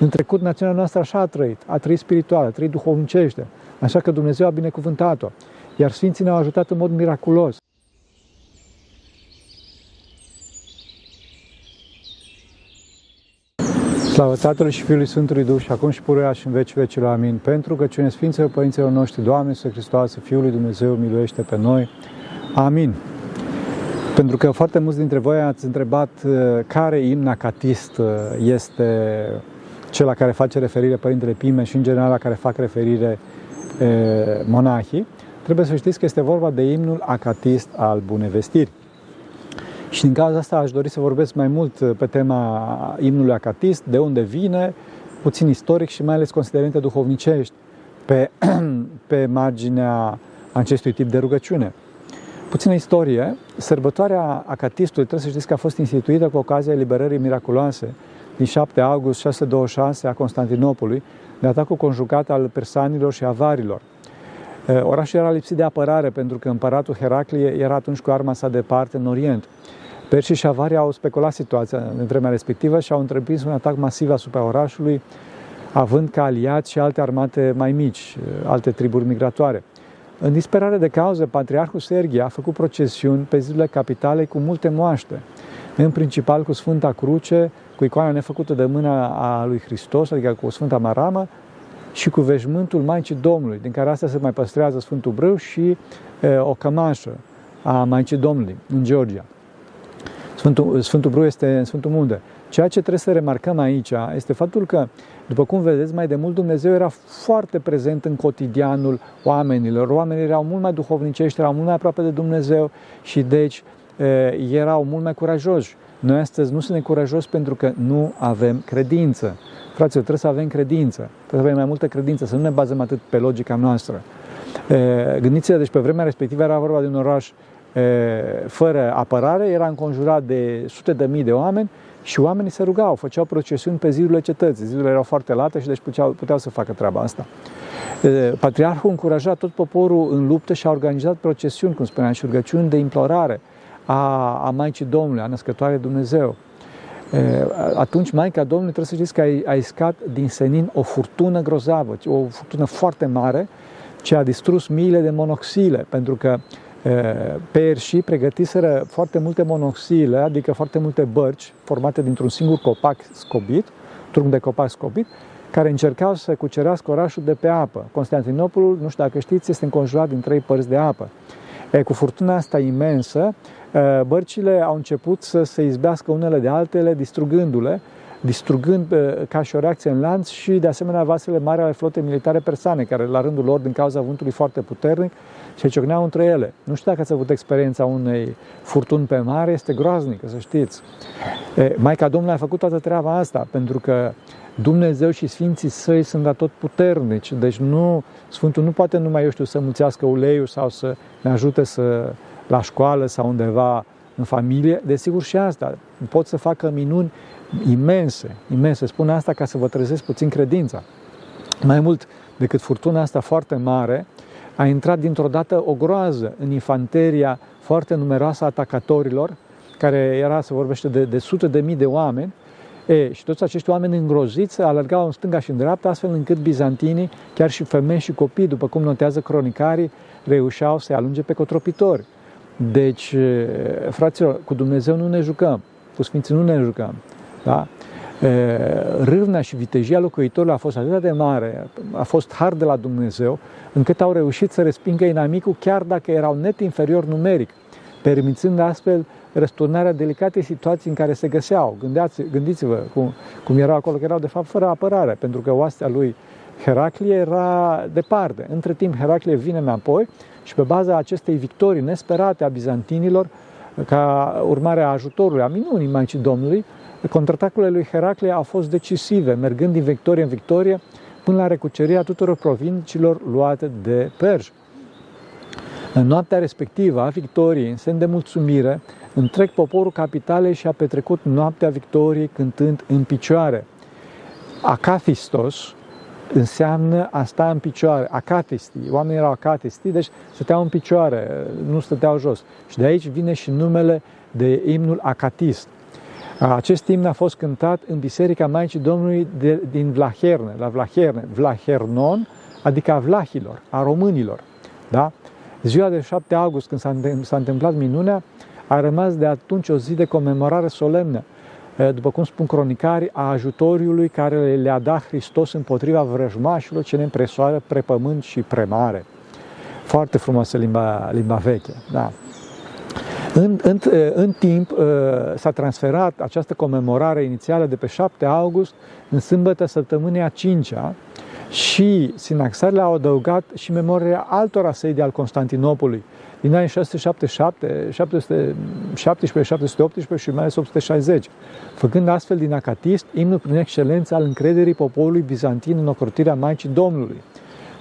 În trecut, națiunea noastră așa a trăit, a trăit spiritual, a trăit duhovnicește, așa că Dumnezeu a binecuvântat-o, iar Sfinții ne-au ajutat în mod miraculos. Slavă Tatălui și Fiului Sfântului Duh și acum și puruia și în veci vecilor. Amin. Pentru că cine Sfinților Părinților noștri, Doamne Să Hristoase, Fiul lui Dumnezeu, miluiește pe noi. Amin. Pentru că foarte mulți dintre voi ați întrebat uh, care imn acatist uh, este cel la care face referire Părintele Pime și în general la care fac referire e, uh, monahii, trebuie să știți că este vorba de imnul acatist al bunevestirii. Și din cauza asta aș dori să vorbesc mai mult pe tema imnului acatist, de unde vine, puțin istoric și mai ales considerente duhovnicești pe, pe marginea acestui tip de rugăciune. Puțină istorie. Sărbătoarea acatistului trebuie să știți că a fost instituită cu ocazia eliberării miraculoase din 7 august 626 a Constantinopolului de atacul conjugat al persanilor și avarilor. Orașul era lipsit de apărare pentru că împăratul Heraclie era atunci cu arma sa departe în Orient. Persii și avarii au speculat situația în vremea respectivă și au întreprins un atac masiv asupra orașului, având ca aliați și alte armate mai mici, alte triburi migratoare. În disperare de cauze, Patriarhul Serghie a făcut procesiuni pe zilele capitale cu multe moaște, în principal cu Sfânta Cruce, cu icoana nefăcută de mâna a lui Hristos, adică cu Sfânta Maramă, și cu veșmântul Maicii Domnului, din care asta se mai păstrează Sfântul Brâu și e, o cămașă a Maicii Domnului în Georgia. Sfântul, Sfântul Brâu este în Sfântul Munde. Ceea ce trebuie să remarcăm aici este faptul că, după cum vedeți, mai de mult Dumnezeu era foarte prezent în cotidianul oamenilor. Oamenii erau mult mai duhovnicești, erau mult mai aproape de Dumnezeu și deci erau mult mai curajoși. Noi astăzi nu suntem curajoși pentru că nu avem credință. Fraților, trebuie să avem credință, trebuie să avem mai multă credință, să nu ne bazăm atât pe logica noastră. Gândiți-vă, deci pe vremea respectivă era vorba de un oraș fără apărare, era înconjurat de sute de mii de oameni și oamenii se rugau, făceau procesiuni pe zidurile cetății. Zidurile erau foarte late și deci puteau, puteau să facă treaba asta. Patriarhul încuraja tot poporul în luptă și a organizat procesiuni, cum spuneam, și rugăciuni de implorare a, a Maicii Domnului, a Născătoarei Dumnezeu. Atunci Maica Domnului trebuie să știți că a, a iscat din senin o furtună grozavă, o furtună foarte mare, ce a distrus miile de monoxile, pentru că Persii pregătiseră foarte multe monoxile, adică foarte multe bărci formate dintr-un singur copac scobit, trunc de copac scobit, care încercau să cucerească orașul de pe apă. Constantinopolul, nu știu dacă știți, este înconjurat din trei părți de apă. E, cu furtuna asta imensă, bărcile au început să se izbească unele de altele, distrugându-le, distrugând ca și o reacție în lanț și, de asemenea, vasele mari ale flotei militare persane, care, la rândul lor, din cauza vântului foarte puternic, se ciocneau între ele. Nu știu dacă ați avut experiența unei furtuni pe mare, este groaznică, să știți. E, Maica Domnului a făcut toată treaba asta, pentru că Dumnezeu și Sfinții Săi sunt tot puternici, deci nu, Sfântul nu poate numai, eu știu, să mulțească uleiul sau să ne ajute să, la școală sau undeva în familie, desigur și asta, pot să facă minuni imense, imense. Spun asta ca să vă trezesc puțin credința. Mai mult decât furtuna asta foarte mare, a intrat dintr-o dată o groază în infanteria foarte numeroasă a atacatorilor, care era, se vorbește, de, de sute de mii de oameni, e, și toți acești oameni îngroziți alergau în stânga și în dreapta, astfel încât bizantinii, chiar și femei și copii, după cum notează cronicarii, reușeau să alunge pe cotropitori. Deci, fraților, cu Dumnezeu nu ne jucăm, cu Sfinții nu ne jucăm. Da? râvna și vitejia locuitorilor a fost atât de mare, a fost har de la Dumnezeu, încât au reușit să respingă inamicul chiar dacă erau net inferior numeric, permițând astfel răsturnarea delicatei situații în care se găseau. Gândeați, gândiți-vă cum, cum erau acolo, că erau de fapt fără apărare, pentru că oastea lui Heraclie era departe. Între timp, Heraclie vine înapoi și pe baza acestei victorii nesperate a bizantinilor, ca urmare a ajutorului, a minunii Maicii Domnului, Contraatacurile lui Heraclie au fost decisive, mergând din victorie în victorie până la recucerirea tuturor provinciilor luate de perși. În noaptea respectivă a victoriei, în semn de mulțumire, întreg poporul capitalei și-a petrecut noaptea victoriei cântând în picioare. Acafistos înseamnă a sta în picioare, acatisti, oamenii erau acatisti, deci stăteau în picioare, nu stăteau jos. Și de aici vine și numele de imnul acatist. Acest imn a fost cântat în Biserica Maicii Domnului de, din Vlaherne, la Vlaherne, Vlahernon, adică a vlahilor, a românilor. Da? Ziua de 7 august, când s-a întâmplat minunea, a rămas de atunci o zi de comemorare solemnă, după cum spun cronicarii, a ajutoriului care le-a dat Hristos împotriva vrăjmașilor ce ne împresoară prepământ și premare. Foarte frumoasă limba, limba veche. Da. În, în, în timp s-a transferat această comemorare inițială de pe 7 august în sâmbătă săptămânii a 5-a și sinaxarile au adăugat și memoria altor asedii al Constantinopolului. Din anii 677, 717, 718 și mai ales 860, făcând astfel din acatist imnul prin excelență al încrederii poporului bizantin în ocrotirea Maicii Domnului,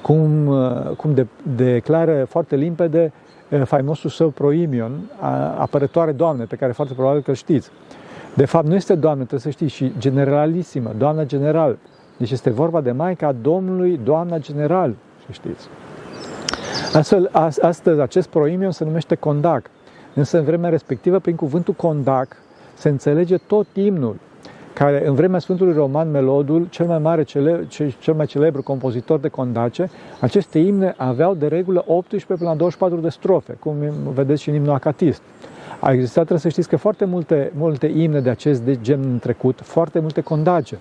cum, cum de, declară foarte limpede faimosul său Proimion, apărătoare Doamne, pe care foarte probabil că știți. De fapt, nu este Doamne, trebuie să știți, și generalisimă, Doamna General. Deci este vorba de Maica Domnului, Doamna General, să știți. Astfel, astăzi, acest proimion se numește condac. Însă, în vremea respectivă, prin cuvântul condac, se înțelege tot imnul, care în vremea Sfântului Roman Melodul, cel mai mare, cele, cel mai celebru compozitor de condace, aceste imne aveau de regulă 18 până la 24 de strofe, cum vedeți și în imnul acatist. A existat, trebuie să știți că foarte multe, multe imne de acest de gen în trecut, foarte multe condace.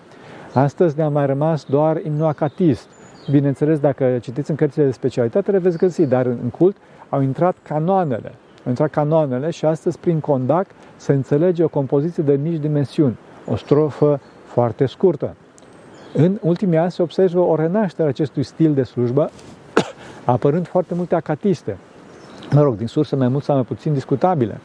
Astăzi ne-a mai rămas doar imnul acatist. Bineînțeles, dacă citiți în cărțile de specialitate, le veți găsi, dar în cult au intrat canoanele. Au intrat canoanele și astăzi, prin condac, se înțelege o compoziție de mici dimensiuni o strofă foarte scurtă. În ultimii ani se observă o renaștere a acestui stil de slujbă, apărând foarte multe acatiste, mă rog, din surse mai mult sau mai puțin discutabile.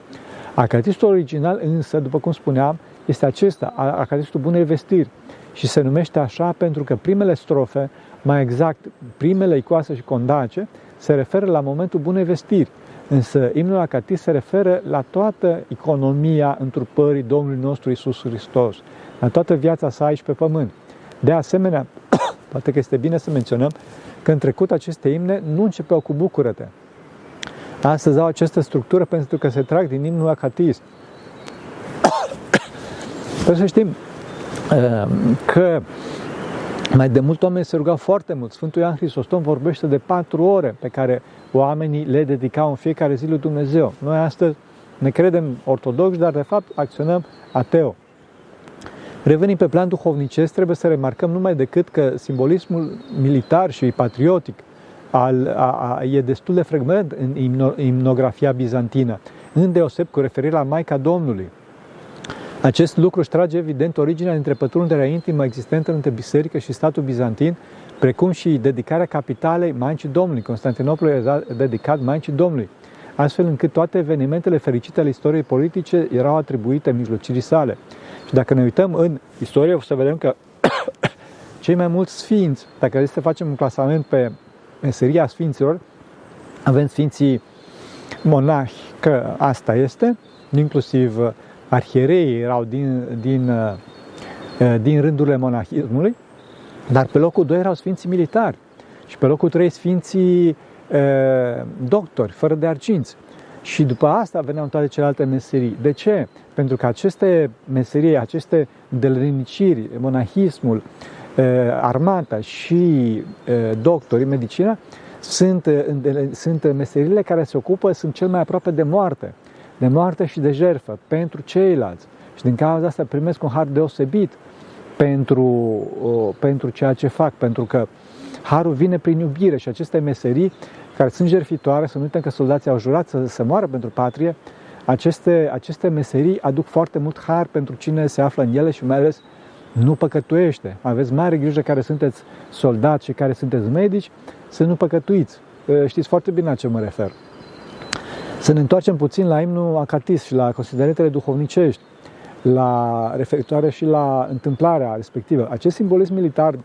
Acatistul original însă, după cum spuneam, este acesta, acatistul bunei vestiri, și se numește așa pentru că primele strofe, mai exact primele icoase și condace, se referă la momentul bunei vestiri, Însă imnul acatist se referă la toată economia întrupării Domnului nostru Isus Hristos, la toată viața sa aici pe pământ. De asemenea, poate că este bine să menționăm că în trecut aceste imne nu începeau cu bucurăte. Astăzi au această structură pentru că se trag din imnul acatist. Trebuie să știm uh, că mai de mult oameni se rugau foarte mult. Sfântul Ioan Hristostom vorbește de patru ore pe care oamenii le dedicau în fiecare zi lui Dumnezeu. Noi astăzi ne credem ortodoxi, dar de fapt acționăm ateo. Revenind pe plan duhovnicesc, trebuie să remarcăm numai decât că simbolismul militar și patriotic al, a, a, e destul de frecvent în imnografia bizantină, îndeoseb cu referire la Maica Domnului. Acest lucru își trage evident originea dintre pătrunderea intimă existentă între biserică și statul bizantin, precum și dedicarea capitalei Maicii Domnului. Constantinopol era dedicat Maicii Domnului, astfel încât toate evenimentele fericite ale istoriei politice erau atribuite mijlocirii sale. Și dacă ne uităm în istorie, o să vedem că cei mai mulți sfinți, dacă este să facem un clasament pe meseria sfinților, avem sfinții monahi, că asta este, inclusiv arhiereii erau din, din, uh, uh, din rândurile monahismului, dar pe locul 2 erau sfinții militari și pe locul 3 sfinții uh, doctori, fără de arcinți. Și după asta veneau toate celelalte meserii. De ce? Pentru că aceste meserii, aceste delăniciri, monahismul, armata și doctorii, medicina, sunt, sunt meserile care se ocupă, sunt cel mai aproape de moarte de moarte și de jertfă pentru ceilalți. Și din cauza asta primesc un har deosebit pentru, pentru ceea ce fac, pentru că harul vine prin iubire și aceste meserii care sunt jertfitoare, să nu uităm că soldații au jurat să, să moară pentru patrie, aceste, aceste meserii aduc foarte mult har pentru cine se află în ele și mai ales nu păcătuiește. Aveți mare grijă care sunteți soldați și care sunteți medici, să nu păcătuiți. Știți foarte bine la ce mă refer. Să ne întoarcem puțin la imnul acatist și la considerentele duhovnicești, la referitoare și la întâmplarea respectivă. Acest simbolism militar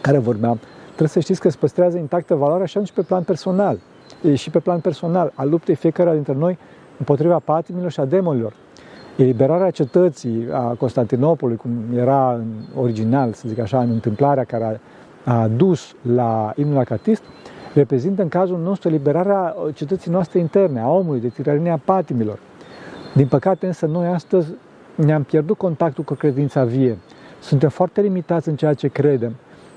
care vorbeam, trebuie să știți că îți păstrează intactă valoarea și atunci pe plan personal. E și pe plan personal, al luptei fiecare dintre noi împotriva patimilor și a demonilor. Eliberarea cetății a Constantinopolului, cum era în original, să zic așa, în întâmplarea care a, a dus la imnul acatist, reprezintă în cazul nostru liberarea cetății noastre interne, a omului, de tirania patimilor. Din păcate însă noi astăzi ne-am pierdut contactul cu credința vie. Suntem foarte limitați în ceea ce credem.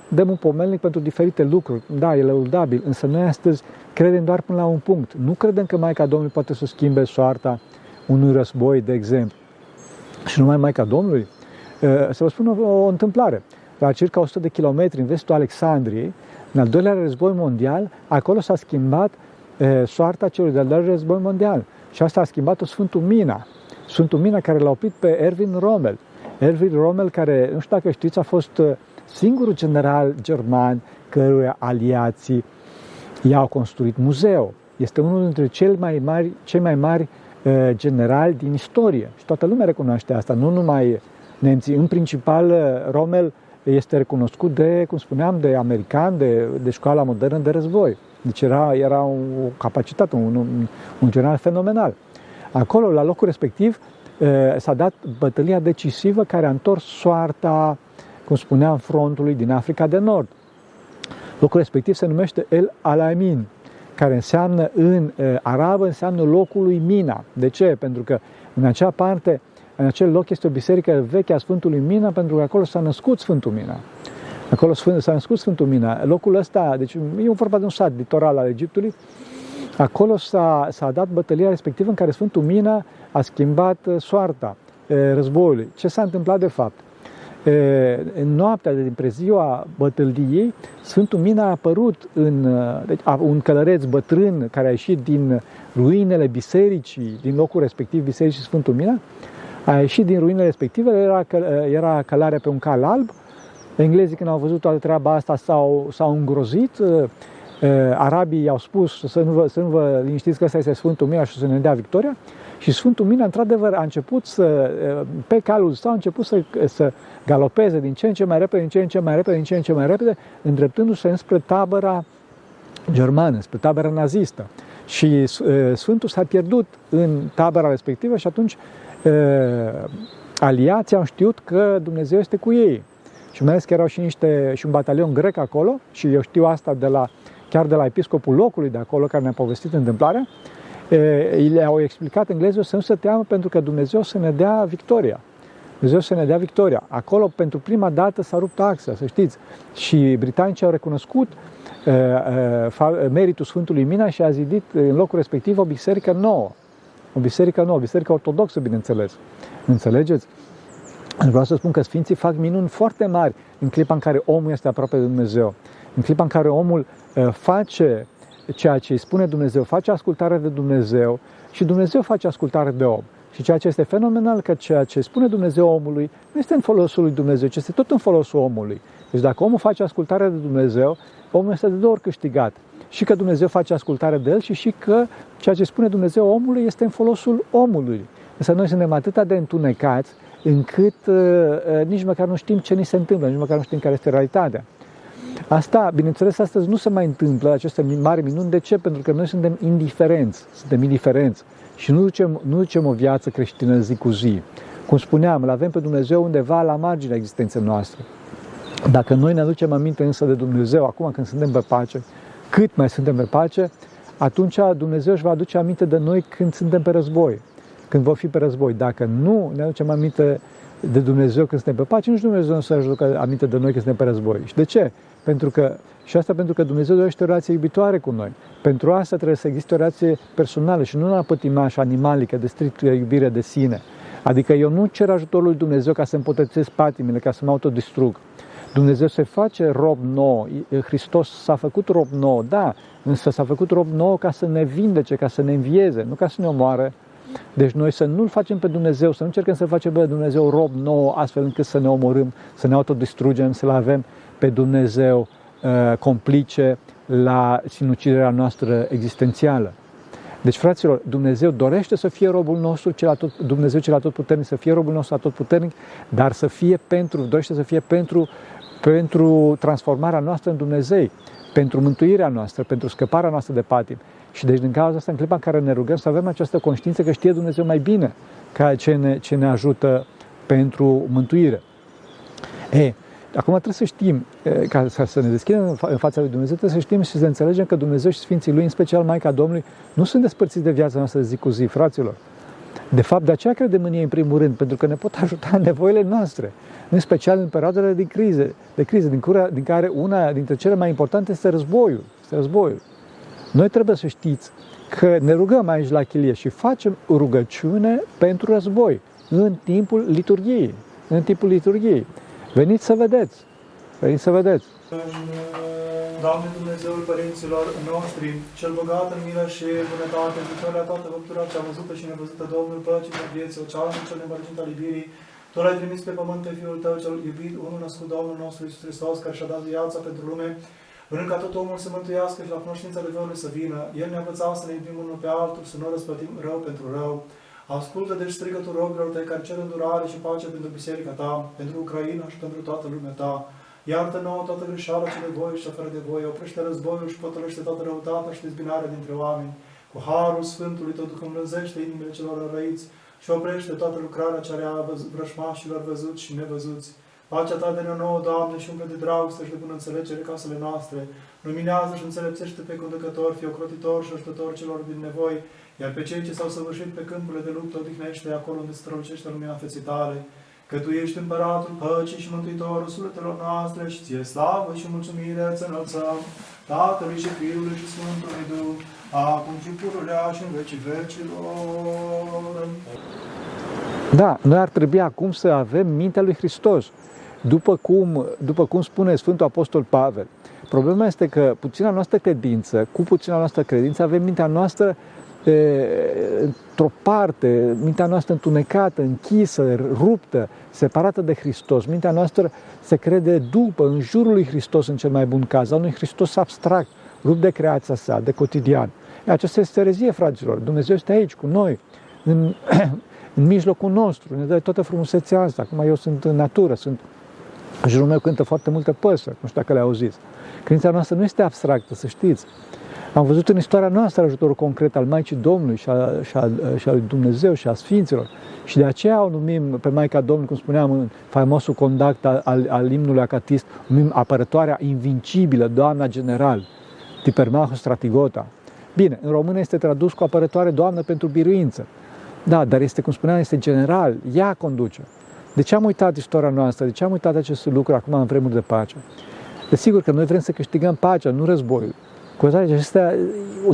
Dăm un pomelnic pentru diferite lucruri. Da, e lăudabil, însă noi astăzi credem doar până la un punct. Nu credem că Maica Domnului poate să schimbe soarta unui război, de exemplu. Și numai Maica Domnului. Să vă spun o, o întâmplare. La circa 100 de kilometri în vestul Alexandriei, în al doilea război mondial, acolo s-a schimbat e, soarta celui de-al doilea război mondial. Și asta a schimbat-o Sfântul Mina. Sfântul Mina care l-a oprit pe Erwin Rommel. Erwin Rommel, care, nu știu dacă știți, a fost singurul general german căruia aliații i-au construit muzeu. Este unul dintre cei mai mari, cei mai mari uh, generali din istorie. Și toată lumea recunoaște asta, nu numai nemții. În principal, Rommel este recunoscut de, cum spuneam, de americani, de, de școala modernă de război. Deci era, era o capacitate, un, un, un general fenomenal. Acolo, la locul respectiv, s-a dat bătălia decisivă care a întors soarta, cum spuneam, frontului din Africa de Nord. Locul respectiv se numește El Alamin, care înseamnă în arabă înseamnă locul lui Mina. De ce? Pentru că în acea parte în acel loc este o biserică veche a Sfântului Mina, pentru că acolo s-a născut Sfântul Mina. Acolo s-a născut Sfântul Mina. Locul ăsta, deci e vorba de un sat litoral al Egiptului, acolo s-a, s-a dat bătălia respectivă în care Sfântul Mina a schimbat uh, soarta uh, războiului. Ce s-a întâmplat de fapt? Uh, în noaptea de dintre ziua bătăliei, Sfântul Mina a apărut în deci, un călăreț bătrân care a ieșit din ruinele bisericii, din locul respectiv, bisericii Sfântul Mina, a ieșit din ruinele respective, era, era călare pe un cal alb. Englezii când au văzut toată treaba asta s-au, s-au îngrozit. Uh, uh, arabii i-au spus să nu, vă, să nu vă liniștiți că ăsta este Sfântul Mina și să ne dea victoria. Și Sfântul Mina, într-adevăr, a început să, uh, pe calul său, a început să, să galopeze din ce în ce mai repede, din ce în ce mai repede, din ce în ce mai repede, îndreptându-se înspre tabăra germană, spre tabăra nazistă. Și Sfântul s-a pierdut în tabăra respectivă și atunci aliații au știut că Dumnezeu este cu ei. Și mai ales că erau și, niște, și un batalion grec acolo și eu știu asta de la, chiar de la episcopul locului de acolo care ne-a povestit întâmplarea, le-au explicat englezul să nu se teamă pentru că Dumnezeu să ne dea victoria. Dumnezeu să ne dea victoria. Acolo, pentru prima dată, s-a rupt axa, să știți. Și britanicii au recunoscut uh, uh, meritul Sfântului Mina și a zidit în locul respectiv o biserică nouă. O biserică nouă, o biserică ortodoxă, bineînțeles. Înțelegeți? Vreau să spun că Sfinții fac minuni foarte mari în clipa în care omul este aproape de Dumnezeu. În clipa în care omul uh, face ceea ce îi spune Dumnezeu, face ascultare de Dumnezeu și Dumnezeu face ascultare de om. Și ceea ce este fenomenal, că ceea ce spune Dumnezeu omului nu este în folosul lui Dumnezeu, ci este tot în folosul omului. Deci dacă omul face ascultare de Dumnezeu, omul este de două ori câștigat și că Dumnezeu face ascultare de el și și că ceea ce spune Dumnezeu omului este în folosul omului. Însă noi suntem atât de întunecați încât uh, uh, nici măcar nu știm ce ni se întâmplă, nici măcar nu știm care este realitatea. Asta, bineînțeles, astăzi nu se mai întâmplă, aceste mari minuni. De ce? Pentru că noi suntem indiferenți, suntem indiferenți și nu ducem, nu ducem o viață creștină zi cu zi. Cum spuneam, îl avem pe Dumnezeu undeva la marginea existenței noastre. Dacă noi ne aducem aminte însă de Dumnezeu, acum când suntem pe pace, cât mai suntem pe pace, atunci Dumnezeu își va aduce aminte de noi când suntem pe război, când vom fi pe război. Dacă nu ne aducem aminte de Dumnezeu când suntem pe pace, nici Dumnezeu nu se aducă aminte de noi când suntem pe război. Și de ce? Pentru că, și asta pentru că Dumnezeu dorește o relație iubitoare cu noi. Pentru asta trebuie să existe o relație personală și nu la pătimaș animalică de strictă iubire de sine. Adică eu nu cer ajutorul lui Dumnezeu ca să împotățesc patimile, ca să mă autodistrug. Dumnezeu se face rob nou, Hristos s-a făcut rob nou, da, însă s-a făcut rob nou ca să ne vindece, ca să ne învieze, nu ca să ne omoare. Deci noi să nu-L facem pe Dumnezeu, să nu încercăm să facem pe Dumnezeu rob nou, astfel încât să ne omorâm, să ne autodistrugem, să-L avem pe Dumnezeu uh, complice la sinuciderea noastră existențială. Deci, fraților, Dumnezeu dorește să fie robul nostru, cel atot, Dumnezeu cel atotputernic, să fie robul nostru atotputernic, dar să fie pentru, dorește să fie pentru pentru transformarea noastră în Dumnezeu, pentru mântuirea noastră, pentru scăparea noastră de patim. Și deci din cauza asta, în clipa în care ne rugăm, să avem această conștiință că știe Dumnezeu mai bine ca ce ne, ce ne ajută pentru mântuire. E, acum trebuie să știm, ca să ne deschidem în fața lui Dumnezeu, trebuie să știm și să înțelegem că Dumnezeu și Sfinții Lui, în special Maica Domnului, nu sunt despărțiți de viața noastră zi cu zi, fraților. De fapt, de aceea credem în ei în primul rând, pentru că ne pot ajuta în nevoile noastre, în special în perioadele de criză, de criză din, cura, din care una dintre cele mai importante este războiul. Este războiul. Noi trebuie să știți că ne rugăm aici la chilie și facem rugăciune pentru război în timpul liturgiei. În timpul liturgiei. Veniți să vedeți. Veniți să vedeți. Doamne Dumnezeul părinților noștri, cel bogat în milă și bunătate, victoria toată făptura cea văzută și nevăzută, Domnul păcii de vieții, oceanul cel nemărgit al iubirii, Tu l-ai trimis pe pământ pe Fiul Tău cel iubit, unul născut Domnul nostru Iisus Hristos, care și-a dat viața pentru lume, vrând ca tot omul să mântuiască și la cunoștința adevărului să vină. El ne-a învățat să ne iubim unul pe altul, să nu răspătim rău pentru rău. Ascultă deci strigătul robilor tăi care cer îndurare și pace pentru biserica ta, pentru Ucraina și pentru toată lumea ta. Iartă nouă toată greșeala ce de voi și fără de voi, oprește războiul și potoloște toată răutatea și dezbinarea dintre oameni. Cu harul Sfântului tot Duhul înlăzește inimile celor răiți și oprește toată lucrarea ce are a vrășmașilor văzuți și nevăzuți. Pacea ta de nouă, Doamne, și umple de dragoste și de bună înțelegere casele noastre. Luminează și înțelepțește pe conducător, fie ocrotitor și ajutător celor din nevoi, iar pe cei ce s-au săvârșit pe câmpurile de luptă odihnește acolo unde strălucește lumina feții tale că Tu ești împăratul păcii și mântuitorul sufletelor noastre și Ție slavă și mulțumire îți înălțăm, Tatălui și Fiului și Sfântului Duh, acum și pururea și în vecii vecilor. Da, noi ar trebui acum să avem mintea lui Hristos. După cum, după cum spune Sfântul Apostol Pavel, problema este că puțina noastră credință, cu puțina noastră credință, avem mintea noastră într-o parte, mintea noastră întunecată, închisă, ruptă, separată de Hristos. Mintea noastră se crede după, în jurul lui Hristos în cel mai bun caz, al unui Hristos abstract, rupt de creația sa, de cotidian. Aceasta este erezie, fraților. Dumnezeu este aici cu noi, în, în mijlocul nostru, ne dă toată frumusețea asta. Acum eu sunt în natură, sunt în jurul meu cântă foarte multe păsări, nu știu dacă le auziți. Credința noastră nu este abstractă, să știți. Am văzut în istoria noastră ajutorul concret al Maicii Domnului și, a, și, a, și al Dumnezeu și a Sfinților. Și de aceea o numim pe Maica Domnului, cum spuneam în faimosul condact al, al, al imnului acatist, numim apărătoarea invincibilă, Doamna General, Tipermahus Stratigota. Bine, în română este tradus cu apărătoare Doamnă pentru biruință. Da, dar este, cum spuneam, este general, ea conduce. De ce am uitat istoria noastră? De ce am uitat acest lucru acum în vremuri de pace? Desigur că noi vrem să câștigăm pacea, nu războiul. Cu toate acestea,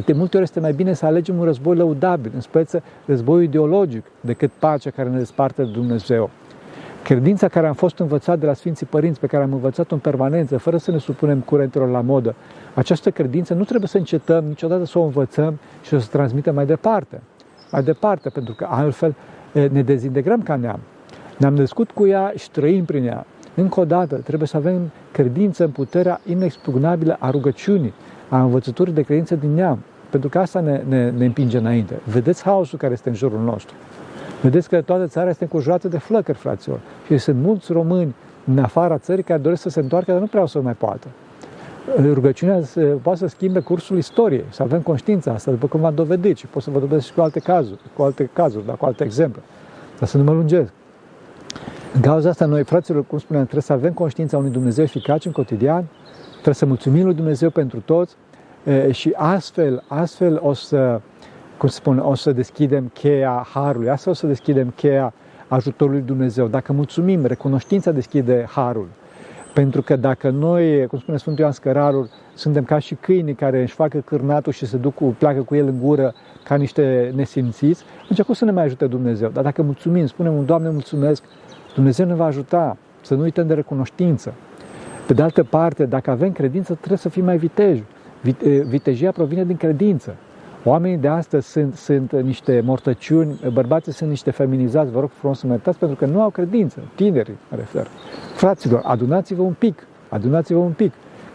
de multe ori este mai bine să alegem un război lăudabil, în speță războiul ideologic, decât pacea care ne desparte de Dumnezeu. Credința care am fost învățat de la Sfinții Părinți, pe care am învățat-o în permanență, fără să ne supunem curentelor la modă, această credință nu trebuie să încetăm niciodată să o învățăm și să o transmitem mai departe. Mai departe, pentru că altfel ne dezintegrăm ca neam. Ne-am născut cu ea și trăim prin ea. Încă o dată, trebuie să avem credință în puterea inexpugnabilă a rugăciunii, a învățăturii de credință din neam. Pentru că asta ne, ne, ne împinge înainte. Vedeți haosul care este în jurul nostru. Vedeți că toată țara este încurjurată de flăcări, fraților. Și sunt mulți români în afara țării care doresc să se întoarcă, dar nu prea o să mai poată. Rugăciunea se, poate să schimbe cursul istoriei, să avem conștiința asta, după cum v-am dovedit și pot să vă dovedesc și cu alte cazuri, cu alte cazuri, dar cu alte exemple. Dar să nu mă lungesc. În cauza asta, noi, fraților, cum spuneam, trebuie să avem conștiința unui Dumnezeu eficace în cotidian, trebuie să mulțumim lui Dumnezeu pentru toți și astfel, astfel o să, cum spun, o să deschidem cheia Harului, astfel o să deschidem cheia ajutorului Dumnezeu. Dacă mulțumim, recunoștința deschide Harul. Pentru că dacă noi, cum spune Sfântul Ioan Scărarul, suntem ca și câini care își facă cârnatul și se duc cu, pleacă cu el în gură ca niște nesimțiți, atunci cum să ne mai ajute Dumnezeu? Dar dacă mulțumim, spunem un Doamne mulțumesc, Dumnezeu ne va ajuta să nu uităm de recunoștință. Pe de altă parte, dacă avem credință, trebuie să fim mai viteji. Vitejia provine din credință. Oamenii de astăzi sunt, sunt niște mortăciuni, bărbații sunt niște feminizați, vă rog frumos să mă iertați, pentru că nu au credință, tinerii mă refer. Fraților, adunați-vă un pic, adunați-vă un pic.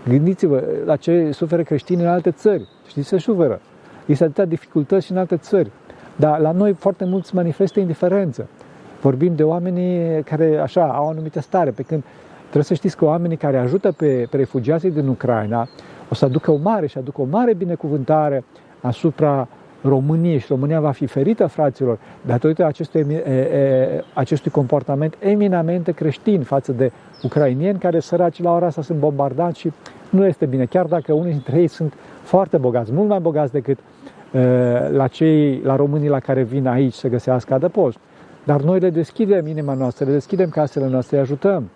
Gândiți-vă la ce suferă creștinii în alte țări. Știți să suferă. Este atâtea dificultăți și în alte țări. Dar la noi foarte mulți manifestă indiferență. Vorbim de oamenii care așa au o anumită stare, pe când trebuie să știți că oamenii care ajută pe, pe refugiații din Ucraina o să aducă o mare și aducă o mare binecuvântare asupra României și România va fi ferită, fraților, datorită acestui, e, e, acestui comportament eminamente creștin față de ucrainieni care săraci la ora asta sunt bombardați și nu este bine, chiar dacă unii dintre ei sunt foarte bogați, mult mai bogați decât la, cei, la românii la care vin aici să găsească adăpost. Dar noi le deschidem inima noastră, le deschidem casele noastre, îi ajutăm.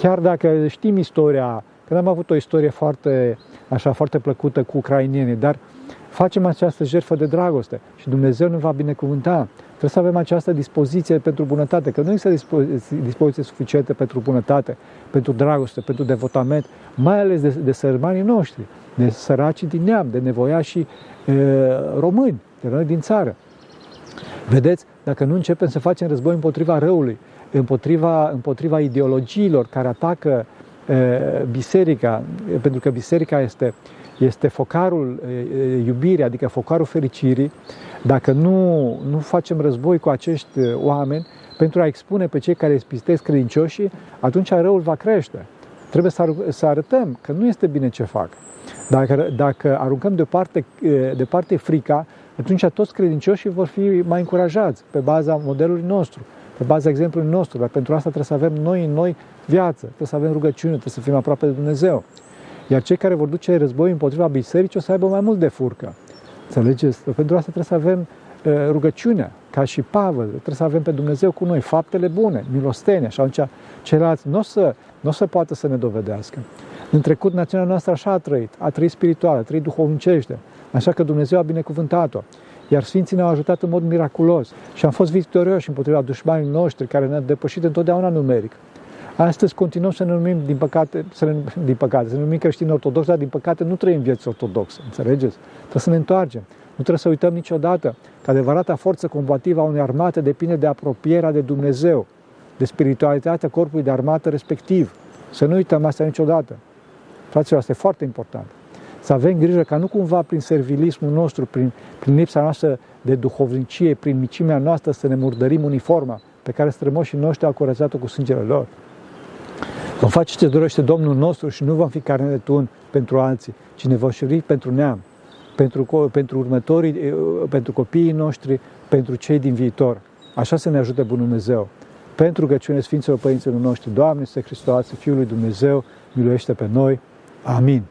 Chiar dacă știm istoria, că am avut o istorie foarte, așa, foarte plăcută cu ucrainienii, dar facem această jertfă de dragoste și Dumnezeu ne va binecuvânta. Trebuie să avem această dispoziție pentru bunătate, că nu există dispoziție, dispoziție suficientă pentru bunătate, pentru dragoste, pentru devotament, mai ales de, de sărmanii noștri, de săracii din neam, de nevoiașii e, români, de noi din țară. Vedeți, dacă nu începem să facem război împotriva răului, împotriva, împotriva ideologiilor care atacă e, biserica, pentru că biserica este, este focarul e, iubirii, adică focarul fericirii, dacă nu, nu facem război cu acești oameni pentru a expune pe cei care spistesc credincioșii, atunci răul va crește. Trebuie să, să arătăm că nu este bine ce fac. Dacă, dacă aruncăm deoparte, departe frica, atunci toți credincioșii vor fi mai încurajați pe baza modelului nostru, pe baza exemplului nostru. Dar pentru asta trebuie să avem noi în noi viață, trebuie să avem rugăciune, trebuie să fim aproape de Dumnezeu. Iar cei care vor duce război împotriva bisericii o să aibă mai mult de furcă. Înțelegeți? Pentru asta trebuie să avem rugăciunea, ca și Pavel, trebuie să avem pe Dumnezeu cu noi, faptele bune, milostenia și atunci ceilalți nu o să, n-o să poată să ne dovedească. În trecut, națiunea noastră așa a trăit, a trăit spiritual, a trăit duhovnicește, așa că Dumnezeu a binecuvântat-o. Iar Sfinții ne-au ajutat în mod miraculos și am fost victorioși împotriva dușmanilor noștri care ne-au depășit întotdeauna numeric. Astăzi continuăm să ne numim, din păcate, să ne, din păcate, să ne numim creștini ortodoxi, dar din păcate nu trăim vieți ortodoxe, înțelegeți? Trebuie să ne întoarcem. Nu trebuie să uităm niciodată că adevărata forță combativă a unei armate depinde de apropierea de Dumnezeu, de spiritualitatea corpului de armată respectiv. Să nu uităm asta niciodată. Fraților, asta e foarte important. Să avem grijă ca nu cumva prin servilismul nostru, prin, prin lipsa noastră de duhovnicie, prin micimea noastră să ne murdărim uniforma pe care strămoșii noștri au curățat-o cu sângele lor. Vom face ce dorește Domnul nostru și nu vom fi carne de tun pentru alții, ci ne vom șeri pentru neam, pentru, pentru următorii, pentru copiii noștri, pentru cei din viitor. Așa să ne ajute Bunul Dumnezeu. Pentru că cine Sfinților Părinților noștri, Doamne, este Hristos, Fiul lui Dumnezeu, miluiește pe noi. Amin.